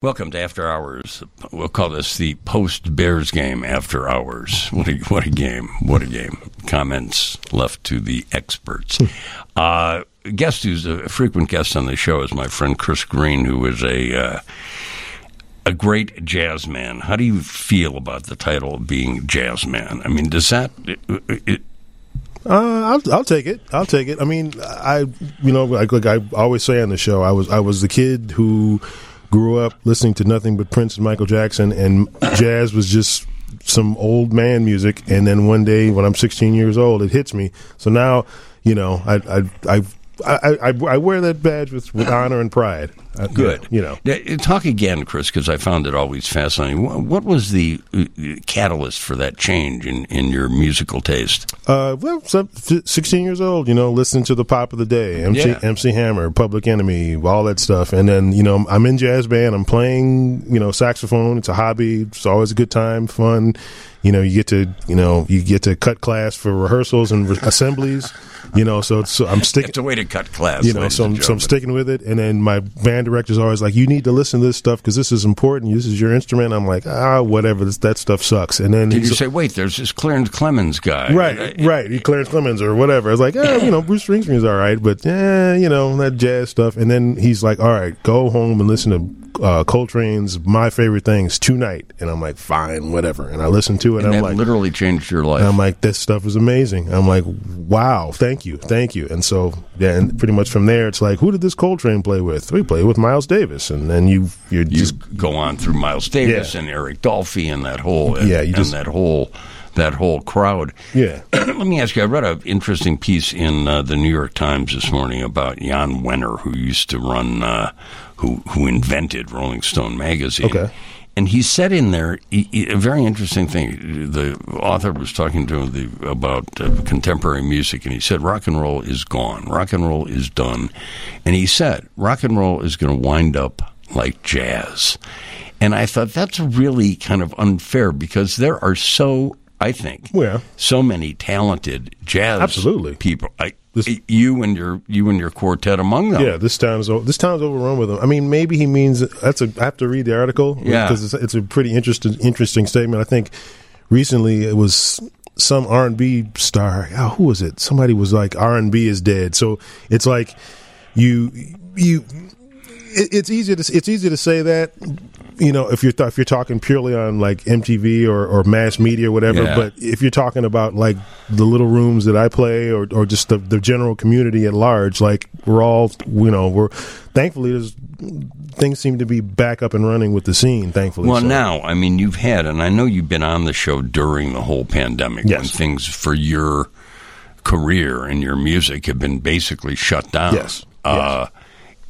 Welcome to After Hours. We'll call this the post Bears game after hours. What a, what a game. What a game. Comments left to the experts. Uh, guest who's a frequent guest on the show is my friend Chris Greene, who is a uh, a great jazz man. How do you feel about the title of being jazz man? I mean, does that it, it, Uh, I'll, I'll take it. I'll take it. I mean, I, you know, like, like I always say on the show, I was I was the kid who grew up listening to nothing but Prince and Michael Jackson, and jazz was just some old man music. And then one day, when I'm 16 years old, it hits me. So now, you know, I I I I, I, I wear that badge with, with honor and pride. Uh, Good. You know. Uh, Talk again, Chris, because I found it always fascinating. What was the uh, catalyst for that change in, in your musical taste? Uh, well, 16 years old, you know, listening to the pop of the day, MC, Yeah. MC Hammer, Public Enemy, all that stuff. And then, you know, I'm in jazz band. I'm playing, you know, saxophone. It's a hobby. It's always a good time, fun. You know, you get to, you know, you get to cut class for rehearsals and re- assemblies. You know, so, it's, so I'm sticking. It's a way to cut class. You know, so I'm, so I'm sticking with it. And then my band director's always like, "You need to listen to this stuff because this is important. This is your instrument." I'm like, "Ah, whatever. This, that stuff sucks." And then Did you say, wait, there's this Clarence Clemons guy? Right, right. He Clarence Clemons or whatever. I was like, eh, you know, Bruce Springsteen's all right, but eh, you know, that jazz stuff. And then he's like, all right, go home and listen to uh, Coltrane's My Favorite Things tonight. And I'm like, fine, whatever. And I listened to it, and, And I'm like, literally changed your life. and I'm like, this stuff is amazing. I'm like, wow, thank you, thank you. And so, yeah, and pretty much from there, it's like, who did this Coltrane play with? We played with Miles Davis, and then you you're just go on through Miles Davis Yeah. and Eric Dolphy and that whole and, Yeah, you and just- that whole that whole crowd. yeah. Let me ask you. I read an interesting piece in uh, the New York Times this morning about Jan Wenner, who used to run, uh, who who invented Rolling Stone magazine. Okay. And he said in there he, he- a very interesting thing. The author was talking to him the, about uh, contemporary music, and he said rock and roll is gone. Rock and roll is done. And he said rock and roll is going to wind up like jazz. And I thought that's really kind of unfair because there are so, I think, Yeah. so many talented jazz Absolutely. people. I, This- you and your you and your quartet among them. Yeah, this town's o- this town's overrun with them. I mean, maybe he means that's a. I have to read the article Yeah. because it's, it's a pretty interesting interesting statement. I think recently it was some R and B star. Oh, who was it? Somebody was like R and B is dead. So it's like you you. It, it's easy to it's easy to say that you know if you're th- if you're talking purely on like MTV or, or mass media or whatever. Yeah. But if you're talking about like the little rooms that I play or, or just the, the general community at large, like we're all, you know, we're thankfully there's things seem to be back up and running with the scene. Thankfully, Well, So, now, I mean, you've had, and I know you've been on the show during the whole pandemic when things for your career and your music have been basically shut down. Yes. Uh,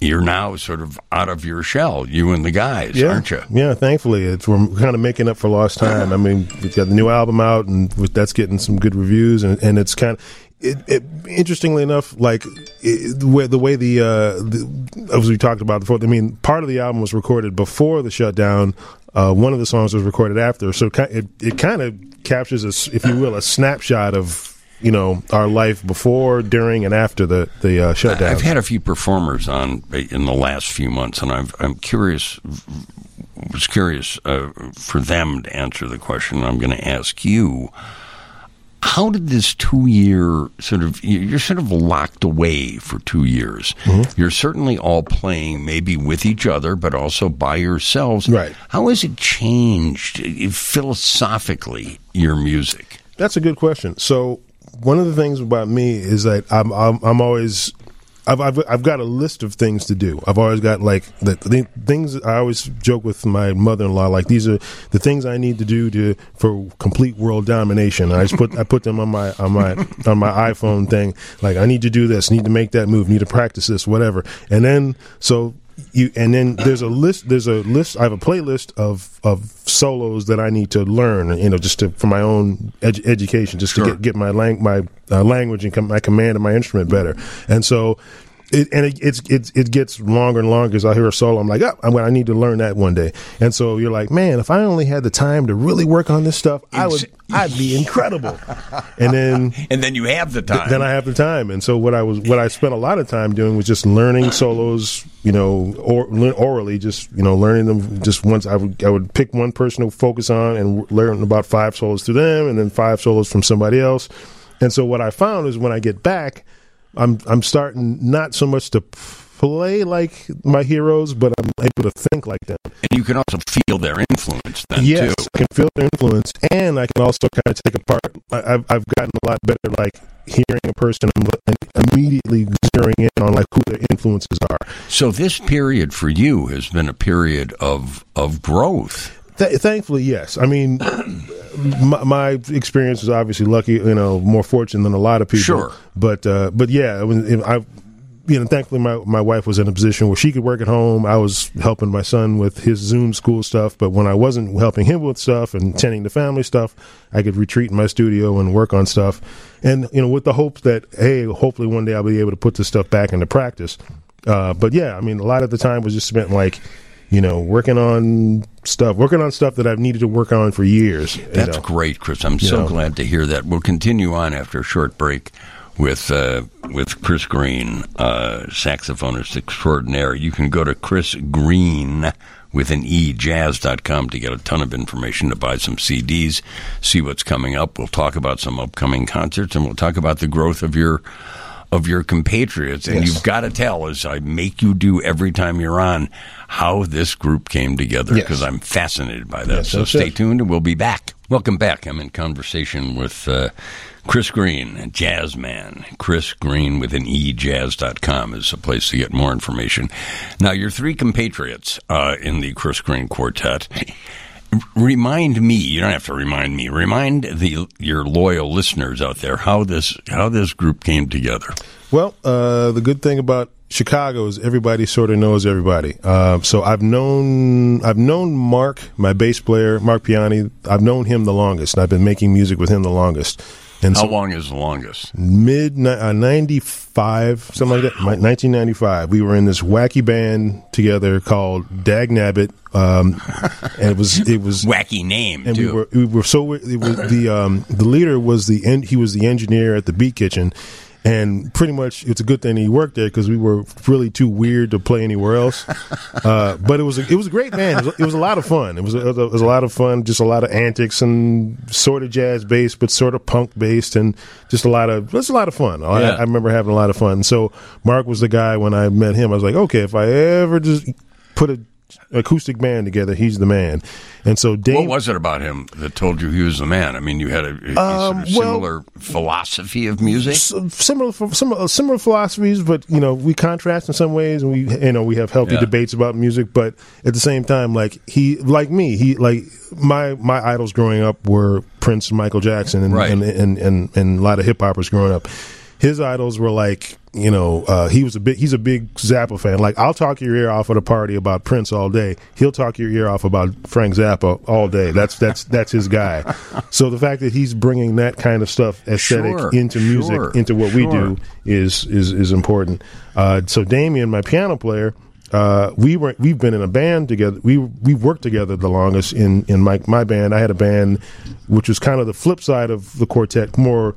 You're now sort of out of your shell, you and the guys, yeah, aren't you? Yeah, thankfully it's we're kind of making up for lost time. I mean, we've got the new album out, and that's getting some good reviews, and, and it's kind of. It, it, interestingly enough, like it, the way the way the, uh, the as we talked about before, I mean, part of the album was recorded before the shutdown. Uh, one of the songs was recorded after, so it it kind of captures, a, if you will, a snapshot of you know our life before, during, and after the the uh, shutdown. I've had a few performers on in the last few months, and I've, I'm curious. Was curious uh, for them to answer the question. I'm going to ask you: How did this two-year sort of you're sort of locked away for two years? Mm-hmm. You're certainly all playing, maybe with each other, but also by yourselves. Right. How has it changed uh, philosophically your music? That's a good question. So one of the things about me is that I'm I'm, I'm always I've, I've I've got a list of things to do. I've always got like the, the things I always joke with my mother-in-law like these are the things I need to do to for complete world domination. I just put I put them on my on my on my iPhone thing like I need to do this, need to make that move, need to practice this, whatever. And then so you and then there's a list there's a list I have a playlist of of solos that I need to learn you know just to for my own edu- education just Sure. to get get my lang- my uh, language and com- my command of my instrument better and so it, and it, it's, it's it gets longer and longer as I hear a solo. I'm like, oh, I'm, I need to learn that one day. And so you're like, man, if I only had the time to really work on this stuff, I would, I'd be incredible. and then, and then you have the time. Th- then I have the time. And so what I was, what I spent a lot of time doing was just learning solos, you know, or, orally, just you know, learning them. Just once I would, I would pick one person to focus on and learn about five solos through them, and then five solos from somebody else. And so what I found is when I get back I'm I'm starting not so much to play like my heroes, but I'm able to think like them. And you can also feel their influence then yes, too. I can feel their influence, and I can also kind of take apart. I've I've gotten a lot better, like hearing a person and immediately zeroing in on like who their influences are. So this period for you has been a period of of growth. Th- thankfully, yes. I mean, my, my, experience was obviously lucky, you know, more fortunate than a lot of people. Sure. But, uh, but yeah, when, I, you know, thankfully my, my wife was in a position where she could work at home. I was helping my son with his Zoom school stuff. But when I wasn't helping him with stuff and tending to family stuff, I could retreat in my studio and work on stuff. And, you know, with the hope that, hey, hopefully one day I'll be able to put this stuff back into practice. Uh, but yeah, I mean, a lot of the time was just spent like, you know, working on stuff, working on stuff that I've needed to work on for years. That's know. great, Chris. I'm so glad to hear that. We'll continue on after a short break with uh, with Chris Greene, uh, saxophonist extraordinaire. You can go to Chris Greene with an E, jazz.com to get a ton of information to buy some CDs, see what's coming up. We'll talk about some upcoming concerts and we'll talk about the growth of your of your compatriots. And yes. you've got to tell, as I make you do every time you're on, how this group came together because yes. I'm fascinated by that. Yes, so stay it. tuned and we'll be back. Welcome back. I'm in conversation with uh, Chris Greene, jazz man. Chris Greene with an E, jazz.com is a place to get more information. Now, your three compatriots uh, in the Chris Greene Quartet remind me you don't have to remind me remind the your loyal listeners out there how this how this group came together well uh, the good thing about chicago is everybody sort of knows everybody uh, so i've known i've known mark my bass player mark piane i've known him the longest and i've been making music with him the longest and How so long is the longest? Mid uh, 95, something like that. 1995. We were in this wacky band together called Dag Nabbit. Um, and it was it was wacky name. And too. we were we were so it was the um, the leader was the he was the engineer at the Beat Kitchen and pretty much it's a good thing he worked there because we were really too weird to play anywhere else. Uh, but it was a, it was a great band. It was, it was a lot of fun. It was, a, it was a lot of fun. Just a lot of antics and sort of jazz based, but sort of punk based, and just a lot of it's a lot of fun. I, I remember having a lot of fun. So Mark was the guy when I met him. I was like, okay, if I ever just put a acoustic band together. He's the man. And so Dave, what was it about him that told you he was the man? I mean, you had a, a um, sort of similar well, philosophy of music, similar, similar, similar philosophies, but you know, we contrast in some ways, and we, you know, we have healthy yeah. debates about music. But at the same time, like he, like me, he, like my my idols growing up were Prince, and Michael Jackson, and right. and, and, and, and a lot of hip hoppers growing up his idols were like you know uh, he was a big he's a big Zappa fan. Like I'll talk your ear off at a party about Prince all day. He'll talk your ear off about Frank Zappa all day. That's that's that's his guy. So the fact that he's bringing that kind of stuff aesthetic sure, into music sure, into what sure. we do is is is important. Uh, so Damien, my piano player. Uh, we were we've been in a band together. We we worked together the longest in in my my band. I had a band which was kind of the flip side of the quartet, more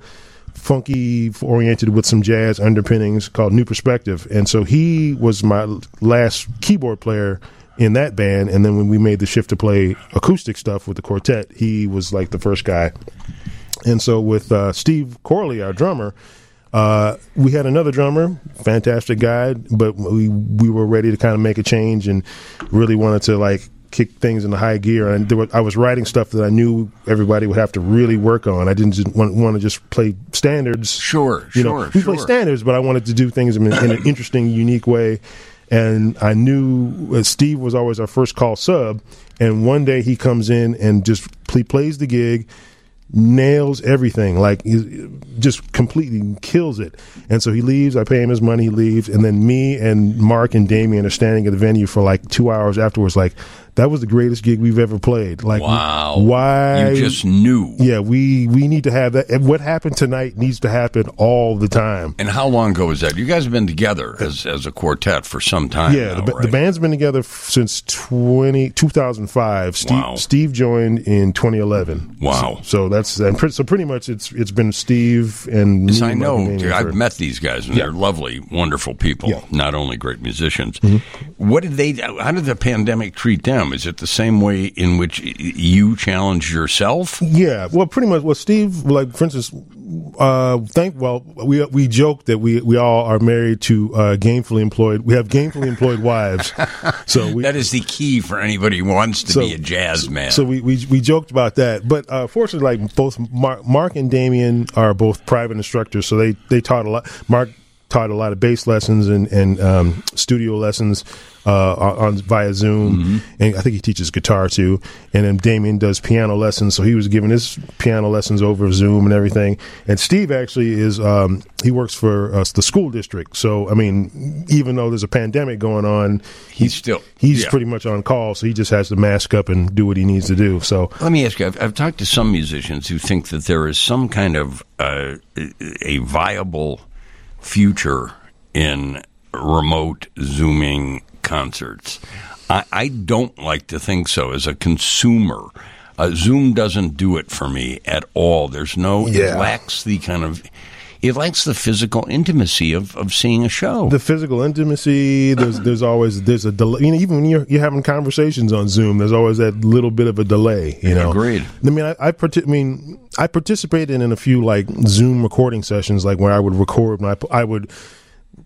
funky oriented with some jazz underpinnings called New Perspective. And so he was my last keyboard player in that band. And then when we made the shift to play acoustic stuff with the quartet, he was like the first guy. And so with uh, Steve Corley, our drummer, uh, we had another drummer, fantastic guy, but we we were ready to kind of make a change and really wanted to like kick things into high gear. And were, I was writing stuff that I knew everybody would have to really work on. I didn't just want, want to just play standards. Sure, you know, sure. We sure. play standards, but I wanted to do things in, in an interesting, unique way. And I knew uh, Steve was always our first call sub. And one day he comes in and just he plays the gig nails everything, like he just completely kills it. And so he leaves. I pay him his money. He leaves, and then me and Mark and Damien are standing at the venue for like two hours afterwards. Like that was the greatest gig we've ever played. Like Wow. why? You just knew. yeah, we we need to have that. And what happened tonight needs to happen all the time. And how long ago was that? You guys have been together as as a quartet for some time. Yeah, now, the, right? the band's been together since 20, 2005. Steve, Wow. Steve joined in 2011. Wow. So, so that's and pre- so pretty much it's it's been Steve and me Yes, I know. Manning I've met these guys, and Yeah. they're lovely, wonderful people. Yeah. Mm-hmm. Not only great musicians. What did they? How did the pandemic treat them? Is it the same way in which you challenged yourself? Yeah, well, pretty much. Well, Steve, like for instance, uh, thank. Well, we we joke that we we all are married to uh, gainfully employed. We have gainfully employed wives. So we That is the key for anybody who wants to So- be a jazz man. So we, we we joked about that, but uh, fortunately, like both Mark, Mark and Damien are both private instructors, so they they taught a lot. Mark taught a lot of bass lessons and and um, studio lessons uh, on, via Zoom, and I think he teaches guitar too. And then Damien does piano lessons, so he was giving his piano lessons over Zoom and everything. And Steve actually is um, he works for uh, the school district, so I mean, even though there's a pandemic going on, He's still he's yeah. pretty much on call, so he just has to mask up and do what he needs to do. So Let me ask you. I've, I've talked to some musicians who think that there is some kind of uh, a viable future in remote zooming concerts. I, I don't like to think so as a consumer. Uh, Zoom doesn't do it for me at all. There's no. It lacks the kind of. It lacks the physical intimacy of, of seeing a show. the physical intimacy, there's there's always there's a delay. You know, even when you're you're having conversations on Zoom, there's always that little bit of a delay. You know, Agreed. I mean, I I, partic- I mean, I participated in a few like Zoom recording sessions, like where I would record and I I would.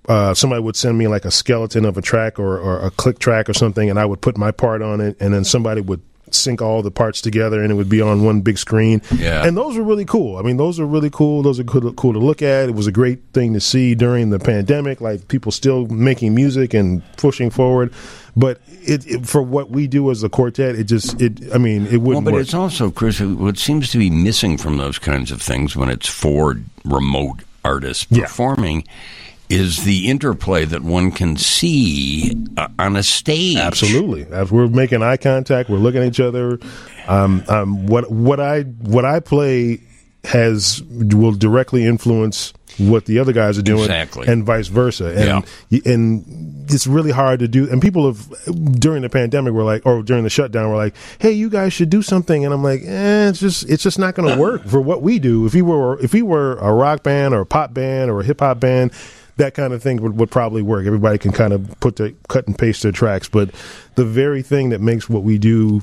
Uh, somebody would send me like a skeleton of a track or, or a click track or something, and I would put my part on it, and then somebody would sync all the parts together, and it would be on one big screen. Yeah. and those were really cool. I mean, those are really cool. Those are cool, cool to look at. It was a great thing to see during the pandemic, like people still making music and pushing forward. But it, it for what we do as a quartet, it just it. I mean, it Well, wouldn't but work. it's also, Chris, what seems to be missing from those kinds of things when it's for remote artists Yeah. Is the interplay that one can see uh, on a stage. Absolutely. As we're making eye contact, we're looking at each other. Um, um, what what I what I play has will directly influence what the other guys are doing, Exactly. and vice versa. And y and it's really hard to do. And people have during the pandemic were like, or during the shutdown, were like, "Hey, you guys should do something." And I'm like, eh, "It's just it's just not going to work for what we do. If we were if we were a rock band or a pop band or a hip hop band." That kind of thing would, would probably work. Everybody can kind of put the cut and paste their tracks, but the very thing that makes what we do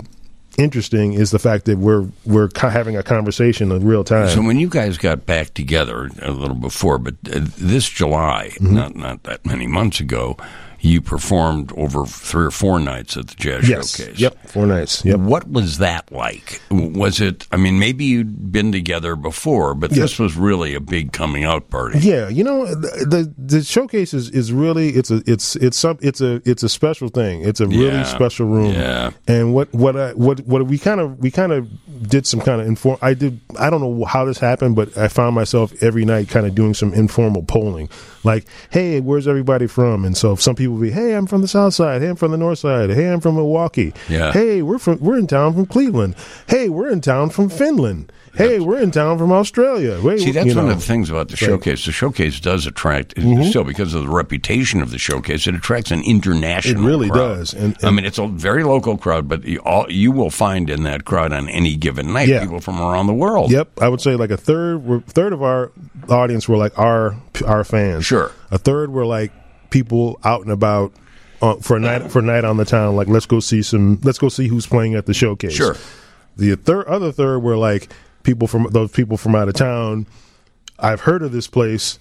interesting is the fact that we're we're having a conversation in real time. So when you guys got back together a little before, but uh, this July, Mm-hmm. not not that many months ago, you performed over three or four nights at the Jazz yes, Showcase. yep, four nights. Yep. What was that like? Was it? I mean, maybe you'd been together before, but this was really a big coming out party. Yeah, you know the the, the showcase is, is really it's a it's it's some it's a it's a special thing. It's a really Yeah. special room. Yeah. And what what I, what what we kind of we kind of did some kind of inform. I did I don't know how this happened, but I found myself every night kind of doing some informal polling, like, hey, where's everybody from? And so if some people would be, hey, I'm from the South Side. Hey, I'm from the North Side. Hey, I'm from Milwaukee. Yeah. Hey, we're from we're in town from Cleveland. Hey, we're in town from Finland. Hey, we're in town from Australia. Wait, See, that's one know. of the things about the showcase. The showcase does attract, Mm-hmm. still because of the reputation of the showcase, it attracts an international. It really crowd. does. And- I mean, it's a very local crowd, but you, all, you will find in that crowd on any given night Yeah. people from around the world. Yep, I would say like a third third of our audience were like our our fans. Sure. a third were like people out and about uh, for a night for a night on the town. Like let's go see some. Let's go see who's playing at the showcase. Sure. The third other third were like people from those people from out of town. I've heard of this place.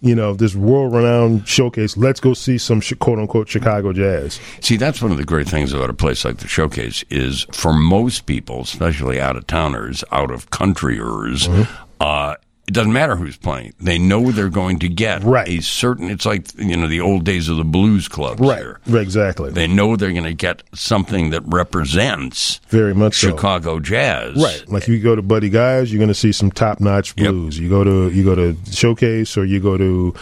You know this world renowned showcase. Let's go see some sh- quote unquote Chicago jazz. See, that's one of the great things about a place like the Showcase is for most people, especially out of towners, out of countryers, Mm-hmm. uh, it doesn't matter who's playing. They know they're going to get Right. a certain. It's like you know the old days of the blues clubs. Right. Here. Exactly. They know they're going to get something that represents Very much so. Chicago jazz. Right. Like you go to Buddy Guys, you're going to see some top notch Yep. blues. You go to you go to Showcase or you go to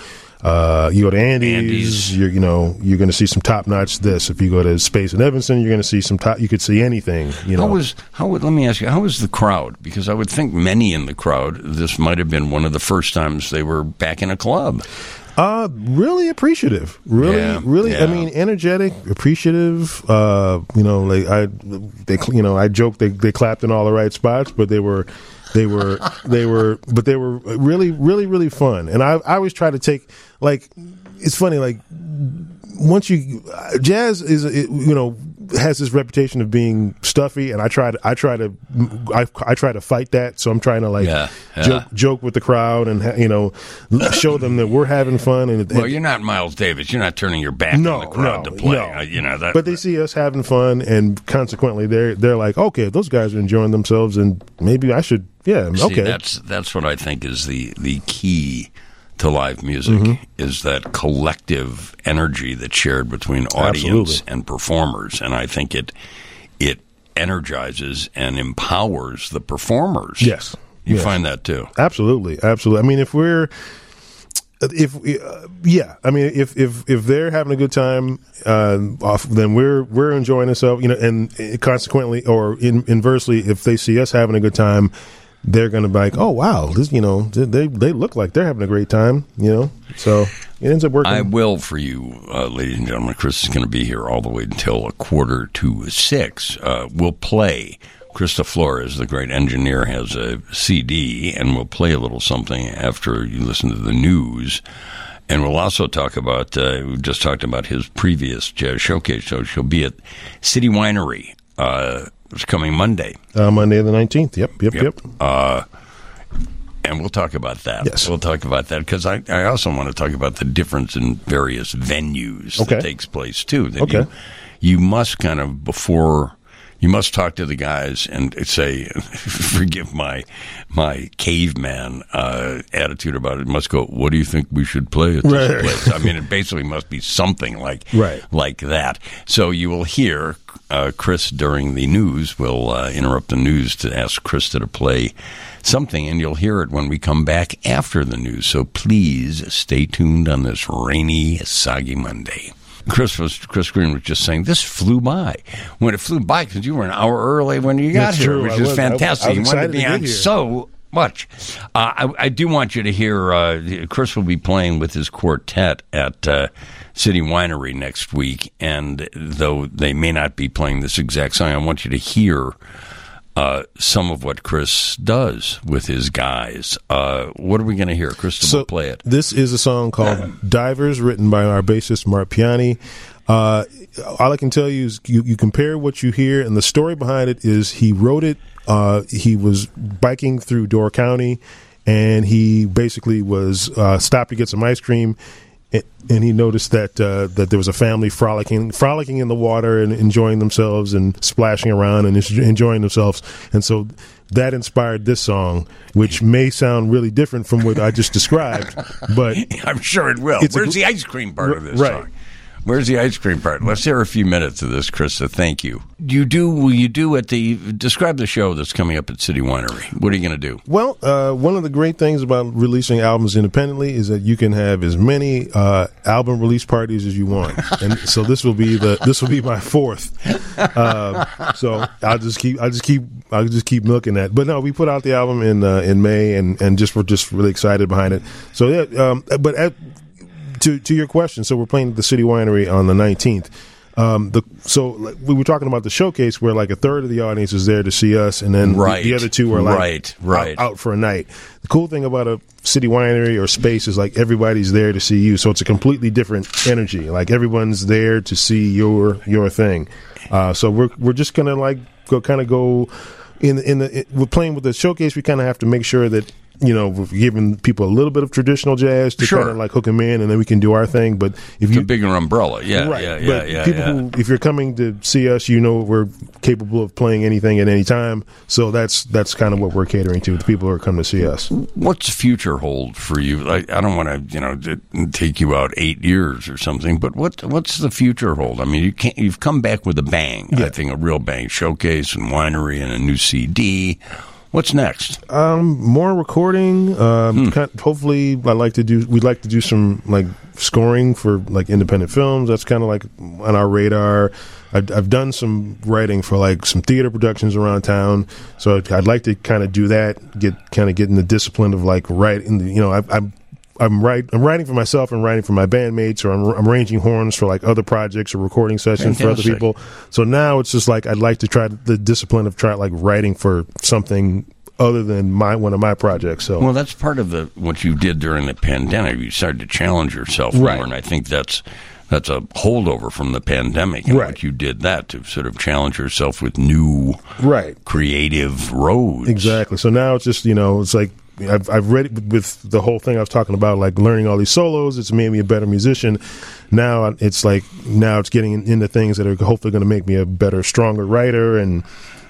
uh, you go to Andy's. Andy's. You're you know you're going to see some top notch this. If you go to Space and Evanston, you're going to see some top. You could see anything. You know. How was how? would- Let me ask you. How was the crowd? Because I would think many in the crowd. This might have been one of the first times they were back in a club. Uh, really appreciative. Really, Yeah, really. I mean, energetic, appreciative. Uh, you know, like I, they, you know, I joked they they clapped in all the right spots, but they were, they were, they were, but they were really, really, really fun. And I, I always try to take like, it's funny, like once you jazz is you know has this reputation of being stuffy and i try to i try to i, I try to fight that so i'm trying to like Yeah, yeah. joke joke with the crowd and you know show them that we're having fun and Well, you're not Miles Davis. You're not turning your back no, on the crowd no, to play. no. Uh, you know that. but they see us having fun and consequently they're they're like okay those guys are enjoying themselves and maybe i should yeah See, okay that's that's what I think is the the key to live music Mm-hmm. is that collective energy that's shared between audience Absolutely. and performers, and I think it it energizes and empowers the performers. yes you yes. find that too. Absolutely, absolutely. I mean, if we're if uh, yeah, I mean, if if if they're having a good time, uh, off, then we're we're enjoying ourselves, you know, and uh, consequently, or in, inversely, if they see us having a good time, they're going to be like, oh wow, this, you know, they they look like they're having a great time, you know. So it ends up working. I will for you, uh, ladies and gentlemen. Chris is going to be here all the way until a quarter to six. Uh, we'll play. Krista Flores, the great engineer, has a CD, and we'll play a little something after you listen to the news. And we'll also talk about, uh, we just talked about his previous jazz showcase show. She'll be at City Winery. Uh, it's coming Monday. uh, Monday the nineteenth. Yep, yep, yep. Uh, and we'll talk about that. Yes. We'll talk about that because I, I also want to talk about the difference in various venues Okay. that takes place too. That Okay. you, you must kind of before you must talk to the guys and say, forgive my my caveman uh, attitude about it. Must go. What do you think we should play at this Right. place? I mean, it basically must be something like Right. like that. So you will hear uh, Chris during the news. We'll uh, interrupt the news to ask Chris to play something, and you'll hear it when we come back after the news. So please stay tuned on this rainy, soggy Monday. Chris was Chris Greene was just saying this flew by. When it flew by, because you were an hour early when you got That's here, true. which I is was- fantastic. I was you wanted to be to on here. so much. Uh, I, I do want you to hear. Uh, Chris will be playing with his quartet at uh, City Winery next week, and though they may not be playing this exact song, I want you to hear. Uh, some of what Chris does with his guys. Uh, what are we going to hear? Krista will play it. This is a song called Divers, written by our bassist Mark Piane. Uh, all I can tell you is you, you compare what you hear, and the story behind it is he wrote it. Uh, he was biking through Door County, and he basically was uh, stopped to get some ice cream. And he noticed that uh, that there was a family frolicking, frolicking in the water and enjoying themselves and splashing around and enjoying themselves. And so that inspired this song, which may sound really different from what I just described, but I'm sure it will. It's a Where's the ice cream part of this Right. song? Where's the ice cream part? Let's hear a few minutes of this, Krista. Thank you. You do? Will you do at the? Describe the show that's coming up at City Winery. What are you going to do? Well, uh, one of the great things about releasing albums independently is that you can have as many uh, album release parties as you want, and so this will be the this will be my fourth. Uh, so I'll just keep I'll just keep I'll just keep milking that. But no, we put out the album in uh, in May, and and just we're just really excited behind it. So yeah, um, but at, to to your question, so we're playing at the City Winery on the nineteenth. Um, the so like, we were talking about the showcase where like a third of the audience is there to see us, and then the- Right. the, other two are like Right, right. out, out for a night. The cool thing about a city winery or space is like everybody's there to see you, so it's a completely different energy. Like everyone's there to see your your thing. Uh, so we're we're just gonna like go kind of go in in the it, we're playing with the showcase. We kind of have to make sure that you know, we're giving people a little bit of traditional jazz to Sure. kind of like hook them in, and then we can do our thing. But if It's you a bigger umbrella. Yeah, right, yeah, yeah, but yeah. people yeah. who, if you're coming to see us, you know we're capable of playing anything at any time. So that's that's kind of what we're catering to the people who are coming to see us. What's the future hold for you? I, I don't want to, you know, take you out eight years or something, but what what's the future hold? I mean, you can't. You've come back with a bang. I think a real bang. Showcase and winery and a new CD. What's next? Um, more recording. Um, kind hopefully, I like to do. We'd like to do some like scoring for like independent films. That's kind of like on our radar. I've, I've done some writing for like some theater productions around town, so I'd, I'd like to kind of do that. Get kind of get in the discipline of like writing. You know, I, I'm. I'm write, I'm writing for myself and writing for my bandmates, or I'm, I'm arranging horns for like other projects or recording sessions for other people. So now it's just like I'd like to try the discipline of try like writing for something other than my one of my projects. So Well, that's part of the what you did during the pandemic. You started to challenge yourself Right. more, and I think that's that's a holdover from the pandemic. And Right. what you did that to sort of challenge yourself with new right, creative roads. exactly. So now it's just you know it's like. I've, I've read with the whole thing I was talking about, like learning all these solos. It's made me a better musician. Now it's like now it's getting into things that are hopefully going to make me a better, stronger writer and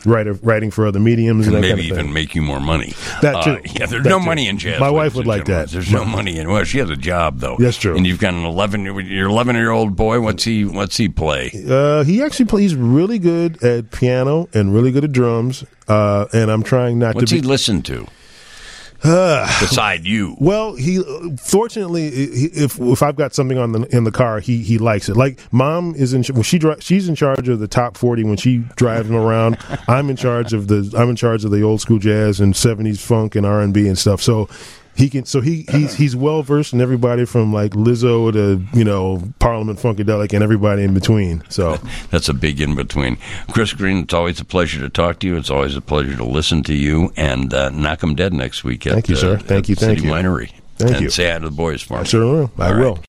writer writing for other mediums and, And maybe kind of even make you more money. That Uh, yeah, there's That no too. money in jazz. My wife would like that. There's no money in. Well, she has a job though. That's true. And you've got an 11 your 11 year old boy. What's he What's he play? Uh, he actually plays really good at piano and really good at drums. Uh, and I'm trying not What's to What's he be. listen to? Beside you. Well, he uh, fortunately, if if I've got something on the in the car, he he likes it. Like mom is in when she dri- she's in charge of the top forty when she drives him around. I'm in charge of the I'm in charge of the old school jazz and seventies funk and R and B and stuff. So. He can, so he he's he's well versed in everybody from like Lizzo to you know Parliament Funkadelic and everybody in between. So That's a big in between. Chris Greene, it's always a pleasure to talk to you. It's always a pleasure to listen to you. And uh, knock 'em dead next week at, Thank you, uh, sir. Thank you, thank City you. Winery. Thank and you. say hi to the boys for I sure will. I All right. will.